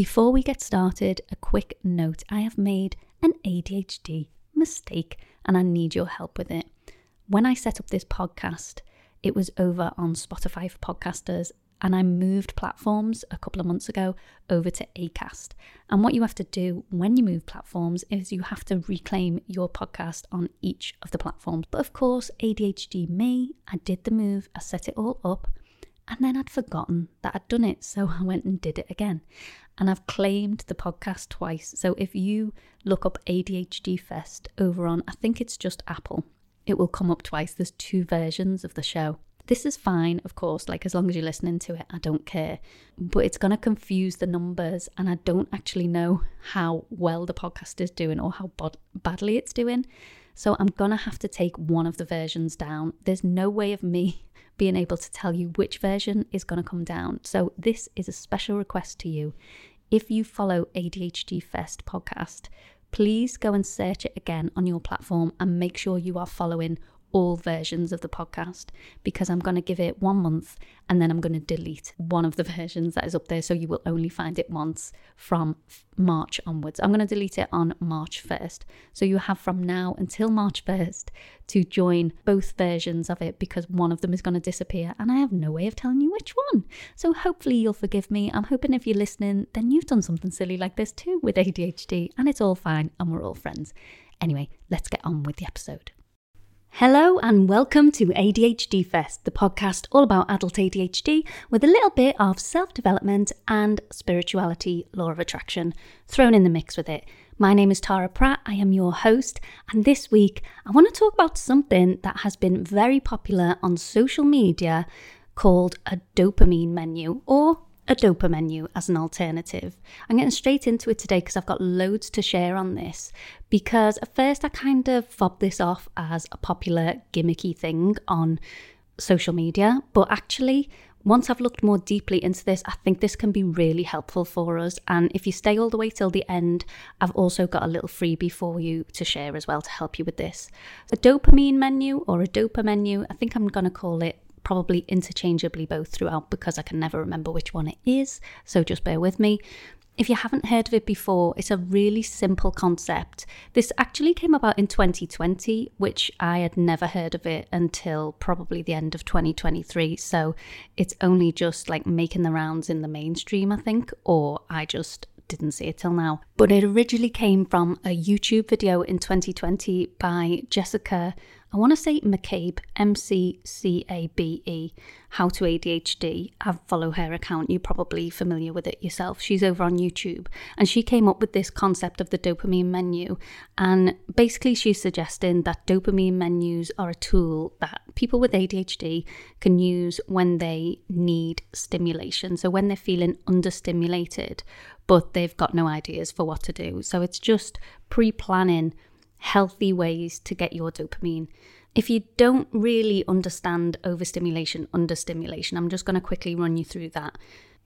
Before we get started, a quick note I have made an ADHD mistake and I need your help with it. When I set up this podcast, it was over on Spotify for podcasters and I moved platforms a couple of months ago over to Acast. And what you have to do when you move platforms is you have to reclaim your podcast on each of the platforms. But of course, ADHD me, I did the move, I set it all up, and then I'd forgotten that I'd done it. So I went and did it again. And I've claimed the podcast twice. So if you look up ADHD Fest over on, I think it's just Apple, it will come up twice. There's two versions of the show. This is fine, of course, like as long as you're listening to it, I don't care. But it's going to confuse the numbers, and I don't actually know how well the podcast is doing or how bod- badly it's doing. So I'm going to have to take one of the versions down. There's no way of me being able to tell you which version is going to come down. So this is a special request to you. If you follow ADHD Fest podcast, please go and search it again on your platform and make sure you are following all versions of the podcast because I'm going to give it one month and then I'm going to delete one of the versions that is up there. So you will only find it once from March onwards. I'm going to delete it on March 1st. So you have from now until March 1st to join both versions of it because one of them is going to disappear and I have no way of telling you which one. So hopefully you'll forgive me. I'm hoping if you're listening, then you've done something silly like this too with ADHD and it's all fine and we're all friends. Anyway, let's get on with the episode. Hello and welcome to ADHD Fest, the podcast all about adult ADHD with a little bit of self development and spirituality, law of attraction thrown in the mix with it. My name is Tara Pratt, I am your host, and this week I want to talk about something that has been very popular on social media called a dopamine menu or a dopa menu as an alternative. I'm getting straight into it today because I've got loads to share on this. Because at first I kind of fobbed this off as a popular gimmicky thing on social media, but actually, once I've looked more deeply into this, I think this can be really helpful for us. And if you stay all the way till the end, I've also got a little freebie for you to share as well to help you with this. A dopamine menu or a dopa menu, I think I'm going to call it probably interchangeably both throughout because I can never remember which one it is, so just bear with me. If you haven't heard of it before, it's a really simple concept. This actually came about in 2020, which I had never heard of it until probably the end of 2023. So it's only just like making the rounds in the mainstream, I think, or I just didn't see it till now. But it originally came from a YouTube video in 2020 by Jessica I want to say McCabe, M C C A B E, How to ADHD. I follow her account. You're probably familiar with it yourself. She's over on YouTube. And she came up with this concept of the dopamine menu. And basically, she's suggesting that dopamine menus are a tool that people with ADHD can use when they need stimulation. So when they're feeling understimulated, but they've got no ideas for what to do. So it's just pre planning healthy ways to get your dopamine. If you don't really understand overstimulation, understimulation, I'm just going to quickly run you through that.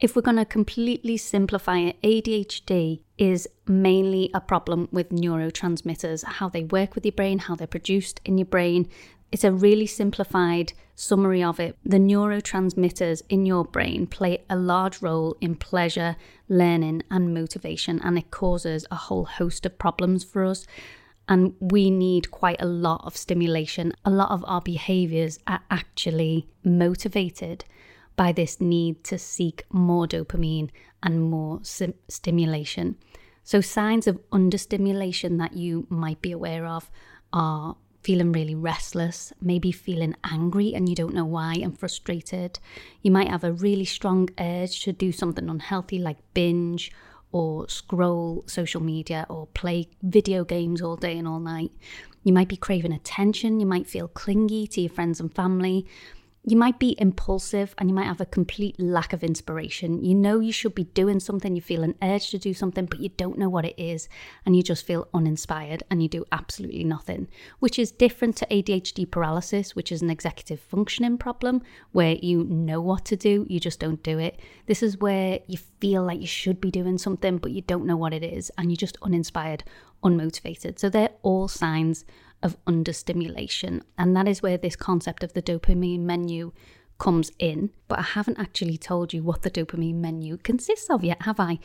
If we're going to completely simplify it, ADHD is mainly a problem with neurotransmitters, how they work with your brain, how they're produced in your brain. It's a really simplified summary of it. The neurotransmitters in your brain play a large role in pleasure, learning, and motivation, and it causes a whole host of problems for us. And we need quite a lot of stimulation. A lot of our behaviors are actually motivated by this need to seek more dopamine and more sim- stimulation. So, signs of understimulation that you might be aware of are feeling really restless, maybe feeling angry and you don't know why and frustrated. You might have a really strong urge to do something unhealthy like binge or scroll social media or play video games all day and all night. You might be craving attention, you might feel clingy to your friends and family, you might be impulsive and you might have a complete lack of inspiration. You know you should be doing something, you feel an urge to do something, but you don't know what it is, and you just feel uninspired and you do absolutely nothing, which is different to ADHD paralysis, which is an executive functioning problem where you know what to do, you just don't do it. This is where you feel like you should be doing something, but you don't know what it is, and you're just uninspired, unmotivated. So they're all signs of understimulation. And that is where this concept of the dopamine menu comes in. But I haven't actually told you what the dopamine menu consists of yet, have I?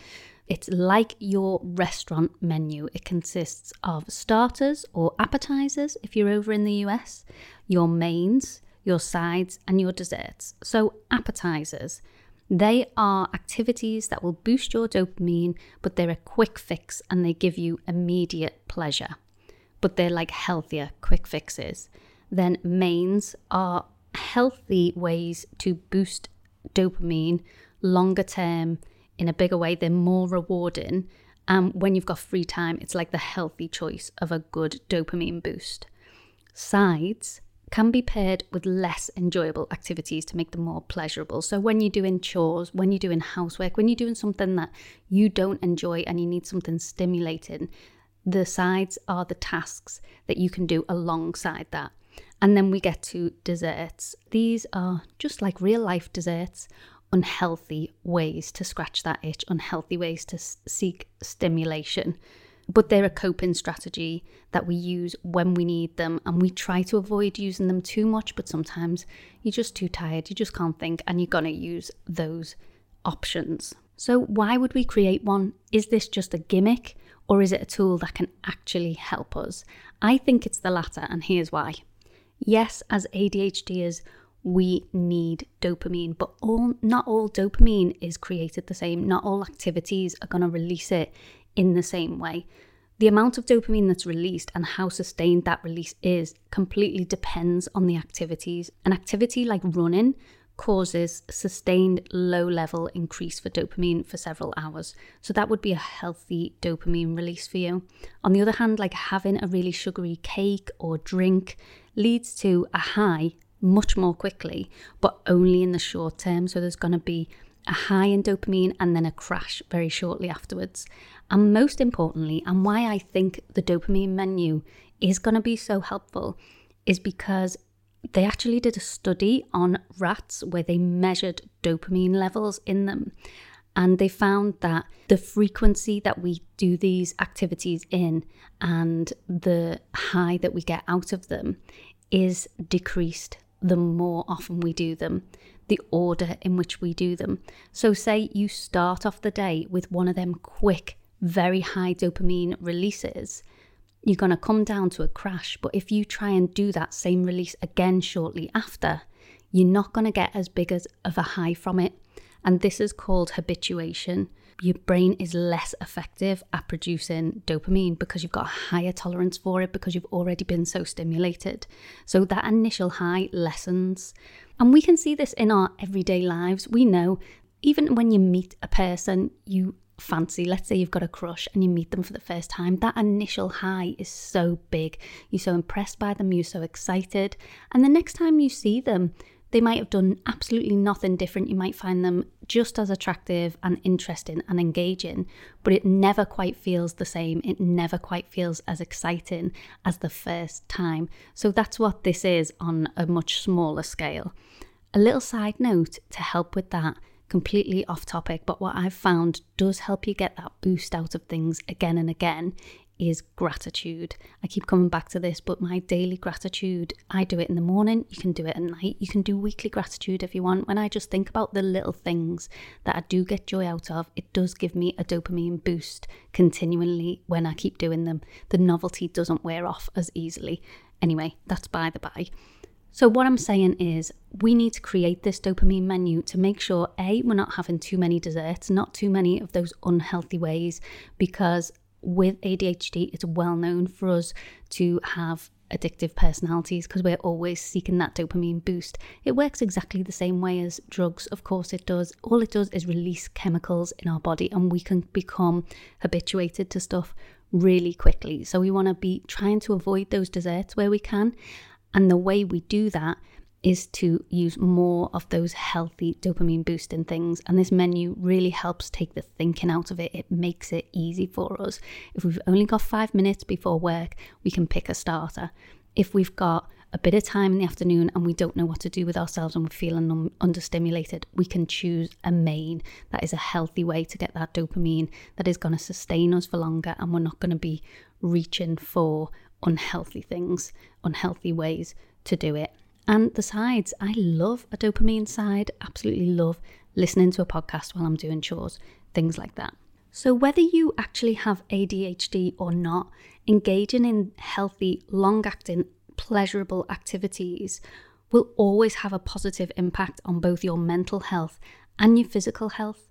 It's like your restaurant menu. It consists of starters or appetizers if you're over in the US, your mains, your sides, and your desserts. So, appetizers. They are activities that will boost your dopamine, but they're a quick fix and they give you immediate pleasure. But they're like healthier quick fixes. Then mains are healthy ways to boost dopamine longer term in a bigger way. They're more rewarding. And when you've got free time, it's like the healthy choice of a good dopamine boost. Sides can be paired with less enjoyable activities to make them more pleasurable. So, when you're doing chores, when you're doing housework, when you're doing something that you don't enjoy and you need something stimulating, the sides are the tasks that you can do alongside that. And then we get to desserts. These are just like real life desserts, unhealthy ways to scratch that itch, unhealthy ways to seek stimulation but they're a coping strategy that we use when we need them and we try to avoid using them too much but sometimes you're just too tired you just can't think and you're to use those options so why would we create one is this just a gimmick or is it a tool that can actually help us i think it's the latter and here's why yes as adhders we need dopamine but all not all dopamine is created the same not all activities are going to release it in the same way. The amount of dopamine that's released and how sustained that release is completely depends on the activities. An activity like running causes sustained low level increase for dopamine for several hours. So that would be a healthy dopamine release for you. On the other hand, like having a really sugary cake or drink leads to a high much more quickly, but only in the short term. So there's going to be a high in dopamine and then a crash very shortly afterwards. And most importantly, and why I think the dopamine menu is going to be so helpful, is because they actually did a study on rats where they measured dopamine levels in them. And they found that the frequency that we do these activities in and the high that we get out of them is decreased the more often we do them, the order in which we do them. So, say you start off the day with one of them quick very high dopamine releases, you're going to come down to a crash. But if you try and do that same release again shortly after, you're not going to get as big as of a high from it. And this is called habituation. Your brain is less effective at producing dopamine because you've got a higher tolerance for it because you've already been so stimulated. So that initial high lessens. And we can see this in our everyday lives. We know even when you meet a person, you fancy, let's say you've got a crush and you meet them for the first time, that initial high is so big. You're so impressed by them, you're so excited. And the next time you see them, they might have done absolutely nothing different. You might find them just as attractive and interesting and engaging, but it never quite feels the same. It never quite feels as exciting as the first time. So that's what this is on a much smaller scale. A little side note to help with that completely off topic, but what I've found does help you get that boost out of things again and again is gratitude. I keep coming back to this, but my daily gratitude, I do it in the morning, you can do it at night, you can do weekly gratitude if you want. When I just think about the little things that I do get joy out of, it does give me a dopamine boost continually when I keep doing them. The novelty doesn't wear off as easily. Anyway, that's by the by. So, what I'm saying is, we need to create this dopamine menu to make sure A, we're not having too many desserts, not too many of those unhealthy ways, because with ADHD, it's well known for us to have addictive personalities because we're always seeking that dopamine boost. It works exactly the same way as drugs, of course, it does. All it does is release chemicals in our body, and we can become habituated to stuff really quickly. So, we want to be trying to avoid those desserts where we can and the way we do that is to use more of those healthy dopamine boosting things. And this menu really helps take the thinking out of it. It makes it easy for us. If we've only got five minutes before work, we can pick a starter. If we've got a bit of time in the afternoon and we don't know what to do with ourselves and we're feeling un- understimulated, we can choose a main. That is a healthy way to get that dopamine that is going to sustain us for longer and we're not going to be reaching for unhealthy things, unhealthy ways to do it. And the sides, I love a dopamine side, absolutely love listening to a podcast while I'm doing chores, things like that. So, whether you actually have ADHD or not, engaging in healthy, long acting, pleasurable activities will always have a positive impact on both your mental health and your physical health.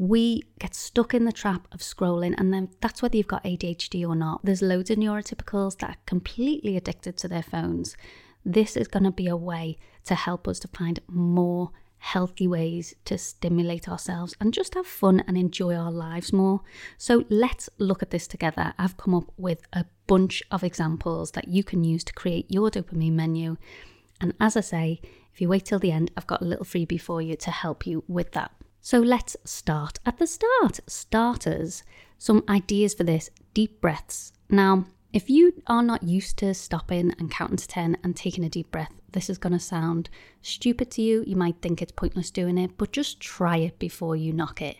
We get stuck in the trap of scrolling, and then that's whether you've got ADHD or not. There's loads of neurotypicals that are completely addicted to their phones. This is going to be a way to help us to find more healthy ways to stimulate ourselves and just have fun and enjoy our lives more. So let's look at this together. I've come up with a bunch of examples that you can use to create your dopamine menu. And as I say, if you wait till the end, I've got a little freebie for you to help you with that. So let's start at the start. Starters, some ideas for this deep breaths. Now, if you are not used to stopping and counting to 10 and taking a deep breath, this is going to sound stupid to you. You might think it's pointless doing it, but just try it before you knock it.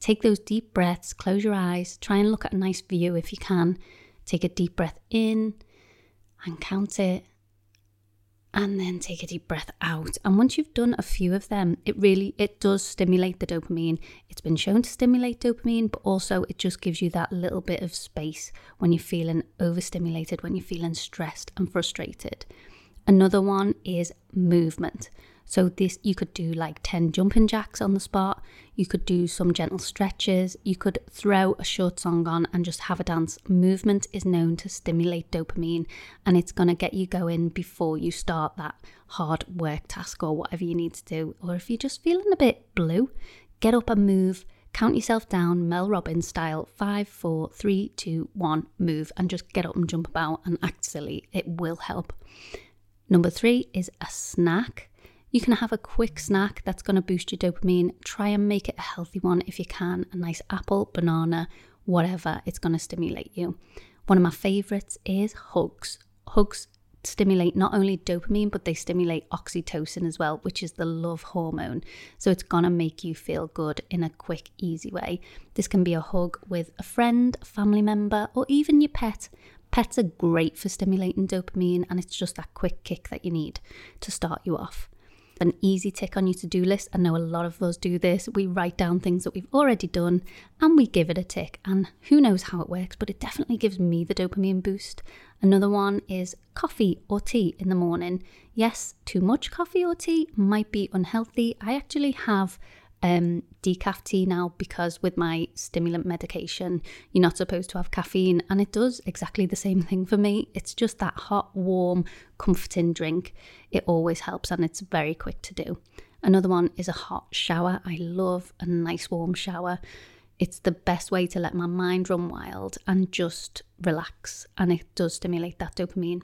Take those deep breaths, close your eyes, try and look at a nice view if you can. Take a deep breath in and count it and then take a deep breath out. And once you've done a few of them it really it does stimulate the dopamine. It's been shown to stimulate dopamine but also it just gives you that little bit of space when you're feeling overstimulated when you're feeling stressed and frustrated. Another one is movement so this you could do like 10 jumping jacks on the spot, you could do some gentle stretches, you could throw a short song on and just have a dance. Movement is known to stimulate dopamine and it's going to get you going before you start that hard work task or whatever you need to do. Or if you're just feeling a bit blue, get up and move. Count yourself down, Mel Robbins style five, four, three, two, one, move, and just get up and jump about and act silly. It will help. Number three is a snack. You can have a quick snack that's going to boost your dopamine. Try and make it a healthy one if you can. A nice apple, banana, whatever, it's going to stimulate you. One of my favorites is hugs. Hugs stimulate not only dopamine, but they stimulate oxytocin as well, which is the love hormone. So it's gonna make you feel good in a quick, easy way. This can be a hug with a friend, family member, or even your pet. Pets are great for stimulating dopamine, and it's just that quick kick that you need to start you off an easy tick on your to do list. I know a lot of us do this. We write down things that we've already done and we give it a tick. And who knows how it works, but it definitely gives me the dopamine boost. Another one is coffee or tea in the morning. Yes, too much coffee or tea might be unhealthy. I actually have um, decaf tea now because with my stimulant medication, you're not supposed to have caffeine, and it does exactly the same thing for me. It's just that hot, warm, comforting drink. It always helps, and it's very quick to do. Another one is a hot shower. I love a nice warm shower. It's the best way to let my mind run wild and just relax, and it does stimulate that dopamine.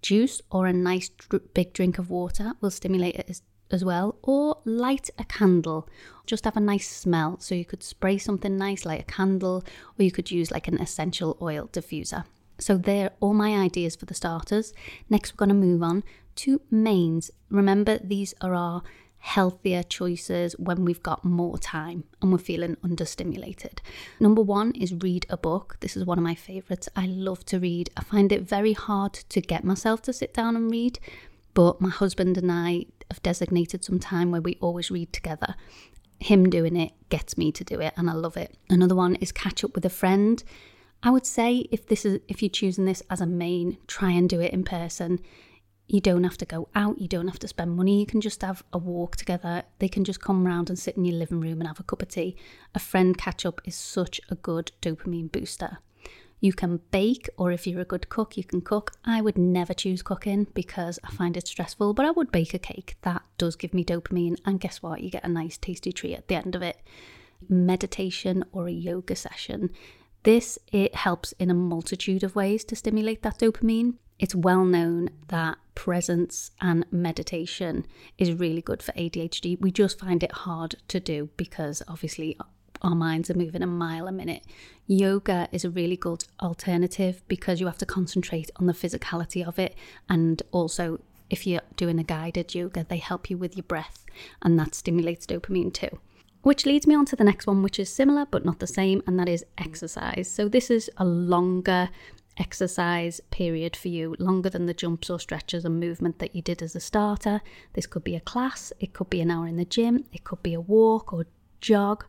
Juice or a nice big drink of water will stimulate it as well, or light a candle. Just have a nice smell. So you could spray something nice, like a candle, or you could use like an essential oil diffuser. So they're all my ideas for the starters. Next, we're going to move on to mains. Remember, these are our healthier choices when we've got more time and we're feeling understimulated. Number one is read a book. This is one of my favorites. I love to read. I find it very hard to get myself to sit down and read, but my husband and I have designated some time where we always read together. Him doing it gets me to do it and I love it. Another one is catch up with a friend. I would say if this is if you're choosing this as a main, try and do it in person. You don't have to go out, you don't have to spend money, you can just have a walk together. They can just come round and sit in your living room and have a cup of tea. A friend catch up is such a good dopamine booster. You can bake, or if you're a good cook, you can cook. I would never choose cooking because I find it stressful, but I would bake a cake. That does give me dopamine, and guess what? You get a nice tasty treat at the end of it. Meditation or a yoga session. This it helps in a multitude of ways to stimulate that dopamine. It's well known that presence and meditation is really good for ADHD. We just find it hard to do because obviously our minds are moving a mile a minute. Yoga is a really good alternative because you have to concentrate on the physicality of it. And also, if you're doing a guided yoga, they help you with your breath, and that stimulates dopamine too. Which leads me on to the next one, which is similar but not the same, and that is exercise. So, this is a longer exercise period for you, longer than the jumps or stretches and movement that you did as a starter. This could be a class, it could be an hour in the gym, it could be a walk or jog.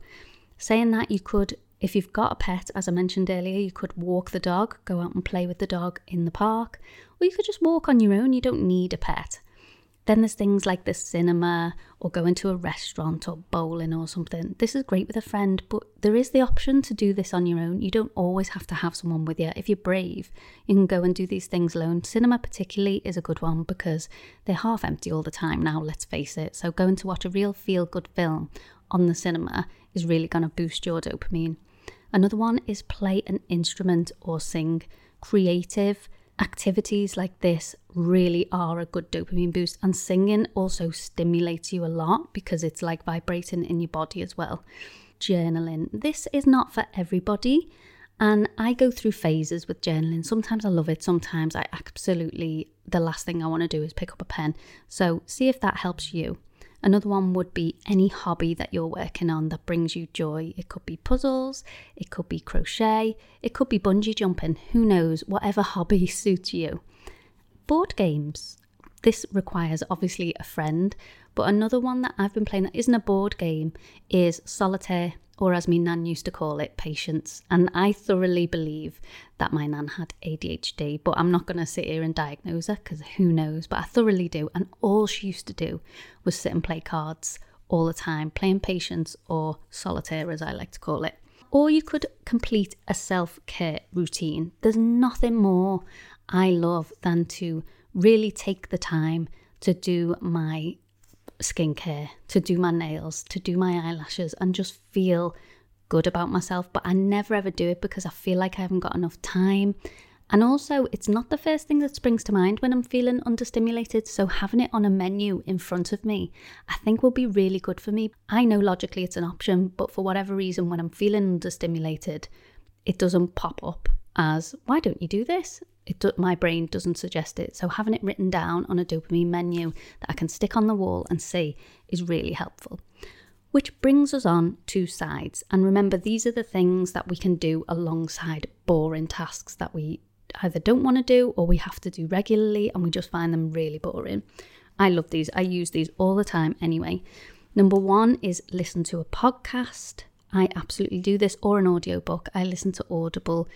Saying that, you could If you've got a pet, as I mentioned earlier, you could walk the dog, go out and play with the dog in the park, or you could just walk on your own. You don't need a pet. Then there's things like the cinema or going to a restaurant or bowling or something. This is great with a friend, but there is the option to do this on your own. You don't always have to have someone with you. If you're brave, you can go and do these things alone. Cinema, particularly, is a good one because they're half empty all the time now, let's face it. So, going to watch a real feel good film on the cinema is really going to boost your dopamine. Another one is play an instrument or sing. Creative activities like this really are a good dopamine boost, and singing also stimulates you a lot because it's like vibrating in your body as well. Journaling. This is not for everybody, and I go through phases with journaling. Sometimes I love it, sometimes I absolutely, the last thing I want to do is pick up a pen. So, see if that helps you. Another one would be any hobby that you're working on that brings you joy. It could be puzzles, it could be crochet, it could be bungee jumping, who knows, whatever hobby suits you. Board games. This requires obviously a friend, but another one that I've been playing that isn't a board game is solitaire or as my nan used to call it, patience. And I thoroughly believe that my nan had ADHD, but I'm not going to sit here and diagnose her because who knows, but I thoroughly do. And all she used to do was sit and play cards all the time, playing patience or solitaire, as I like to call it. Or you could complete a self care routine. There's nothing more I love than to really take the time to do my skincare, to do my nails, to do my eyelashes, and just feel good about myself. But I never ever do it because I feel like I haven't got enough time. And also, it's not the first thing that springs to mind when I'm feeling understimulated. So, having it on a menu in front of me, I think will be really good for me. I know logically it's an option, but for whatever reason, when I'm feeling understimulated, it doesn't pop up as, why don't you do this? do, my brain doesn't suggest it. So having it written down on a dopamine menu that I can stick on the wall and see is really helpful. Which brings us on to sides. And remember, these are the things that we can do alongside boring tasks that we either don't want to do or we have to do regularly and we just find them really boring. I love these. I use these all the time anyway. Number one is listen to a podcast. I absolutely do this or an audiobook. I listen to Audible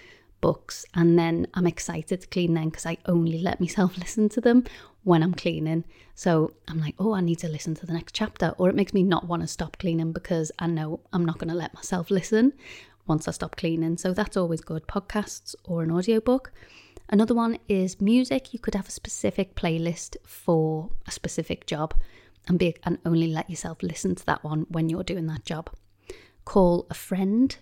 books and then I'm excited to clean them because I only let myself listen to them when I'm cleaning. So I'm like, oh, I need to listen to the next chapter, or it makes me not want to stop cleaning because I know I'm not going to let myself listen once I stop cleaning. So that's always good podcasts or an audiobook. Another one is music. You could have a specific playlist for a specific job and be and only let yourself listen to that one when you're doing that job. Call a friend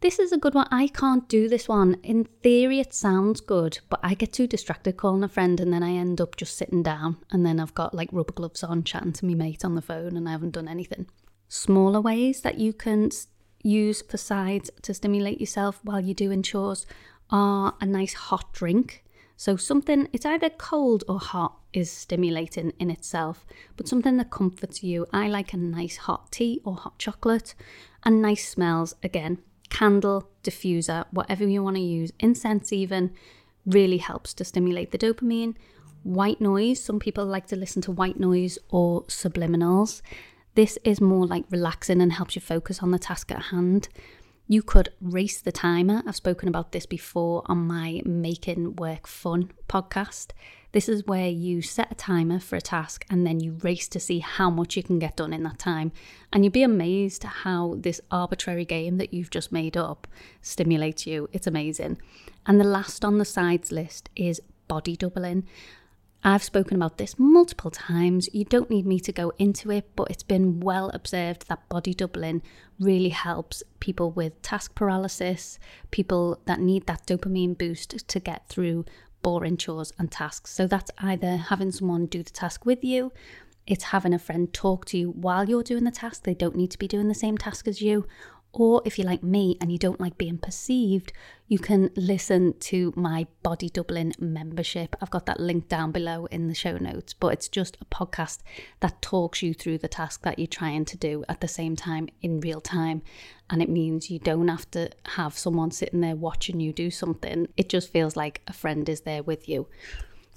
this is a good one. I can't do this one. In theory, it sounds good, but I get too distracted calling a friend and then I end up just sitting down and then I've got like rubber gloves on chatting to my mate on the phone and I haven't done anything. Smaller ways that you can use for sides to stimulate yourself while you're doing chores are a nice hot drink. So, something, it's either cold or hot, is stimulating in itself, but something that comforts you. I like a nice hot tea or hot chocolate and nice smells. Again, candle, diffuser, whatever you want to use, incense even, really helps to stimulate the dopamine. White noise, some people like to listen to white noise or subliminals. This is more like relaxing and helps you focus on the task at hand. You could race the timer. I've spoken about this before on my Making Work Fun podcast. This is where you set a timer for a task and then you race to see how much you can get done in that time. And you'd be amazed how this arbitrary game that you've just made up stimulates you. It's amazing. And the last on the sides list is body doubling. I've spoken about this multiple times. You don't need me to go into it, but it's been well observed that body doubling really helps people with task paralysis, people that need that dopamine boost to get through boring chores and tasks. So that's either having someone do the task with you, it's having a friend talk to you while you're doing the task. They don't need to be doing the same task as you, or if you're like me and you don't like being perceived, you can listen to my Body Doubling membership. I've got that link down below in the show notes, but it's just a podcast that talks you through the task that you're trying to do at the same time in real time. And it means you don't have to have someone sitting there watching you do something. It just feels like a friend is there with you.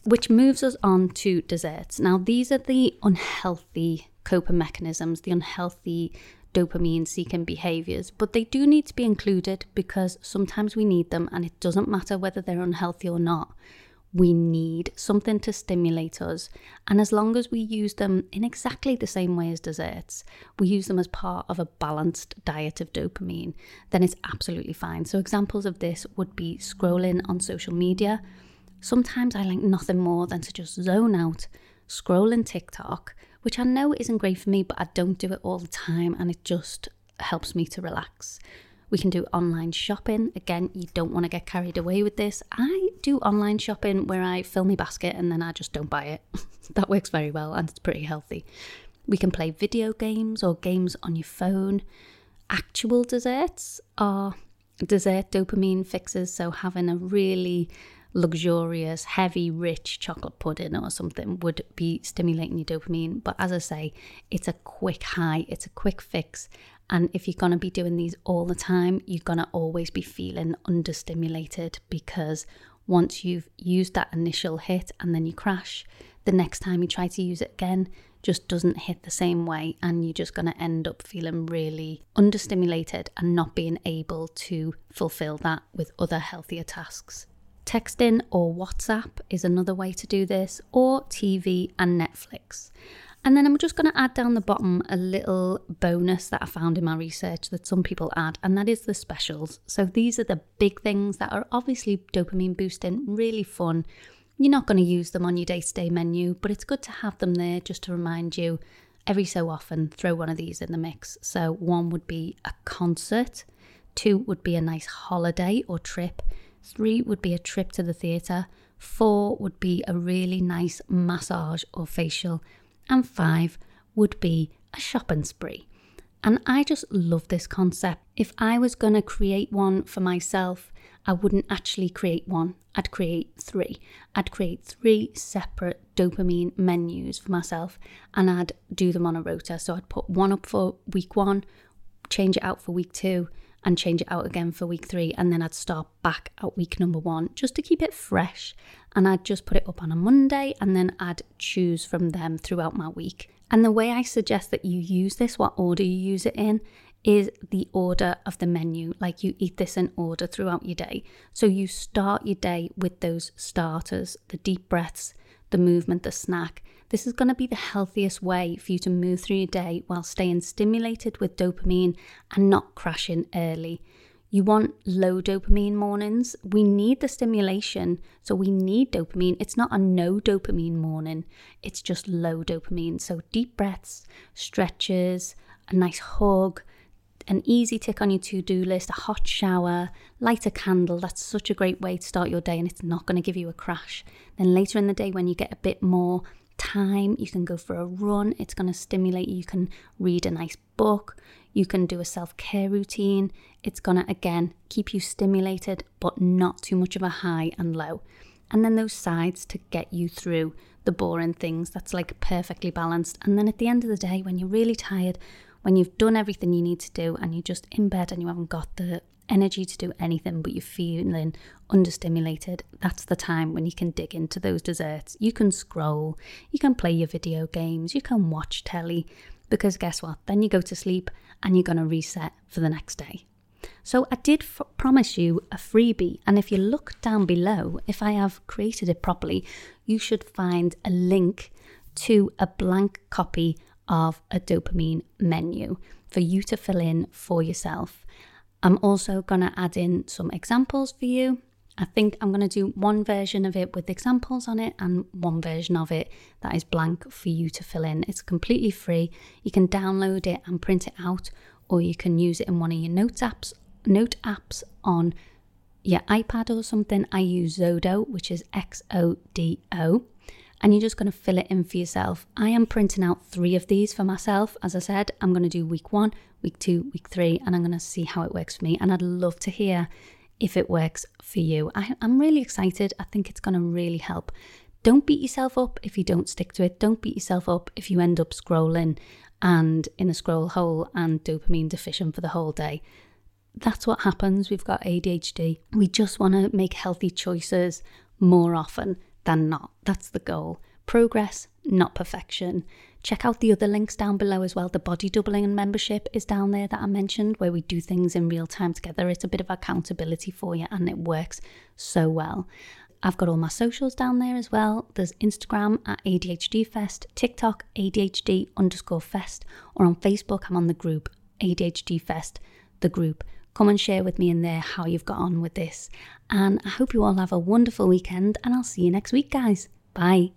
Which moves us on to desserts. Now, these are the unhealthy coping mechanisms, the unhealthy dopamine seeking behaviors, but they do need to be included because sometimes we need them and it doesn't matter whether they're unhealthy or not. We need something to stimulate us. And as long as we use them in exactly the same way as desserts, we use them as part of a balanced diet of dopamine, then it's absolutely fine. So, examples of this would be scrolling on social media. Sometimes I like nothing more than to just zone out, scrolling TikTok, which I know isn't great for me, but I don't do it all the time and it just helps me to relax. We can do online shopping. Again, you don't want to get carried away with this. I do online shopping where I fill my basket and then I just don't buy it. that works very well and it's pretty healthy. We can play video games or games on your phone. Actual desserts are dessert dopamine fixes, so having a really luxurious, heavy, rich chocolate pudding or something would be stimulating your dopamine. But as I say, it's a quick high, it's a quick fix, and if you're going to be doing these all the time, you're going to always be feeling understimulated because once you've used that initial hit and then you crash, the next time you try to use it again just doesn't hit the same way, and you're just going to end up feeling really understimulated and not being able to fulfill that with other healthier tasks. Texting or WhatsApp is another way to do this, or TV and Netflix. And then I'm just going to add down the bottom a little bonus that I found in my research that some people add, and that is the specials. So these are the big things that are obviously dopamine boosting, really fun. You're not going to use them on your day to day menu, but it's good to have them there just to remind you every so often throw one of these in the mix. So one would be a concert, two would be a nice holiday or trip, three would be a trip to the theatre, four would be a really nice massage or facial and five would be a shopping spree. And I just love this concept. If I was going to create one for myself, I wouldn't actually create one. I'd create three. I'd create three separate dopamine menus for myself and I'd do them on a rota. So I'd put one up for week one, change it out for week two, and change it out again for week three. And then I'd start back at week number one just to keep it fresh. And I'd just put it up on a Monday and then I'd choose from them throughout my week. And the way I suggest that you use this, what order you use it in, is the order of the menu. Like you eat this in order throughout your day. So you start your day with those starters, the deep breaths, the movement, the snack. This is going to be the healthiest way for you to move through your day while staying stimulated with dopamine and not crashing early. You want low dopamine mornings. We need the stimulation, so we need dopamine. It's not a no dopamine morning, it's just low dopamine. So, deep breaths, stretches, a nice hug, an easy tick on your to do list, a hot shower, light a candle. That's such a great way to start your day, and it's not going to give you a crash. Then later in the day, when you get a bit more time. You can go for a run, it's going to stimulate you. You can read a nice book, you can do a self care routine. It's going to, again, keep you stimulated, but not too much of a high and low. And then those sides to get you through the boring things that's like perfectly balanced. And then at the end of the day, when you're really tired, when you've done everything you need to do and you're just in bed and you haven't got the energy to do anything, but you're feeling understimulated, that's the time when you can dig into those desserts. You can scroll, you can play your video games, you can watch telly, because guess what? Then you go to sleep and you're going to reset for the next day. So I did f- promise you a freebie, and if you look down below, if I have created it properly, you should find a link to a blank copy of a dopamine menu for you to fill in for yourself. I'm also going to add in some examples for you. I think I'm going to do one version of it with examples on it and one version of it that is blank for you to fill in. It's completely free. You can download it and print it out, or you can use it in one of your notes apps, note apps on your iPad or something. I use Xodo, which is X O D O and you're just going to fill it in for yourself. I am printing out three of these for myself. As I said, I'm going to do week one, week two, week three, and I'm going to see how it works for me. And I'd love to hear if it works for you. I, am really excited. I think it's going to really help. Don't beat yourself up if you don't stick to it. Don't beat yourself up if you end up scrolling and in a scroll hole and dopamine deficient for the whole day. That's what happens. We've got ADHD. We just want to make healthy choices more often than not. That's the goal. Progress, not perfection. Check out the other links down below as well. The body doubling and membership is down there that I mentioned, where we do things in real time together. It's a bit of accountability for you and it works so well. I've got all my socials down there as well. There's Instagram at ADHD Fest, TikTok ADHD underscore Fest, or on Facebook, I'm on the group ADHD Fest, the group. Come and share with me in there how you've got on with this. And I hope you all have a wonderful weekend, and I'll see you next week, guys. Bye.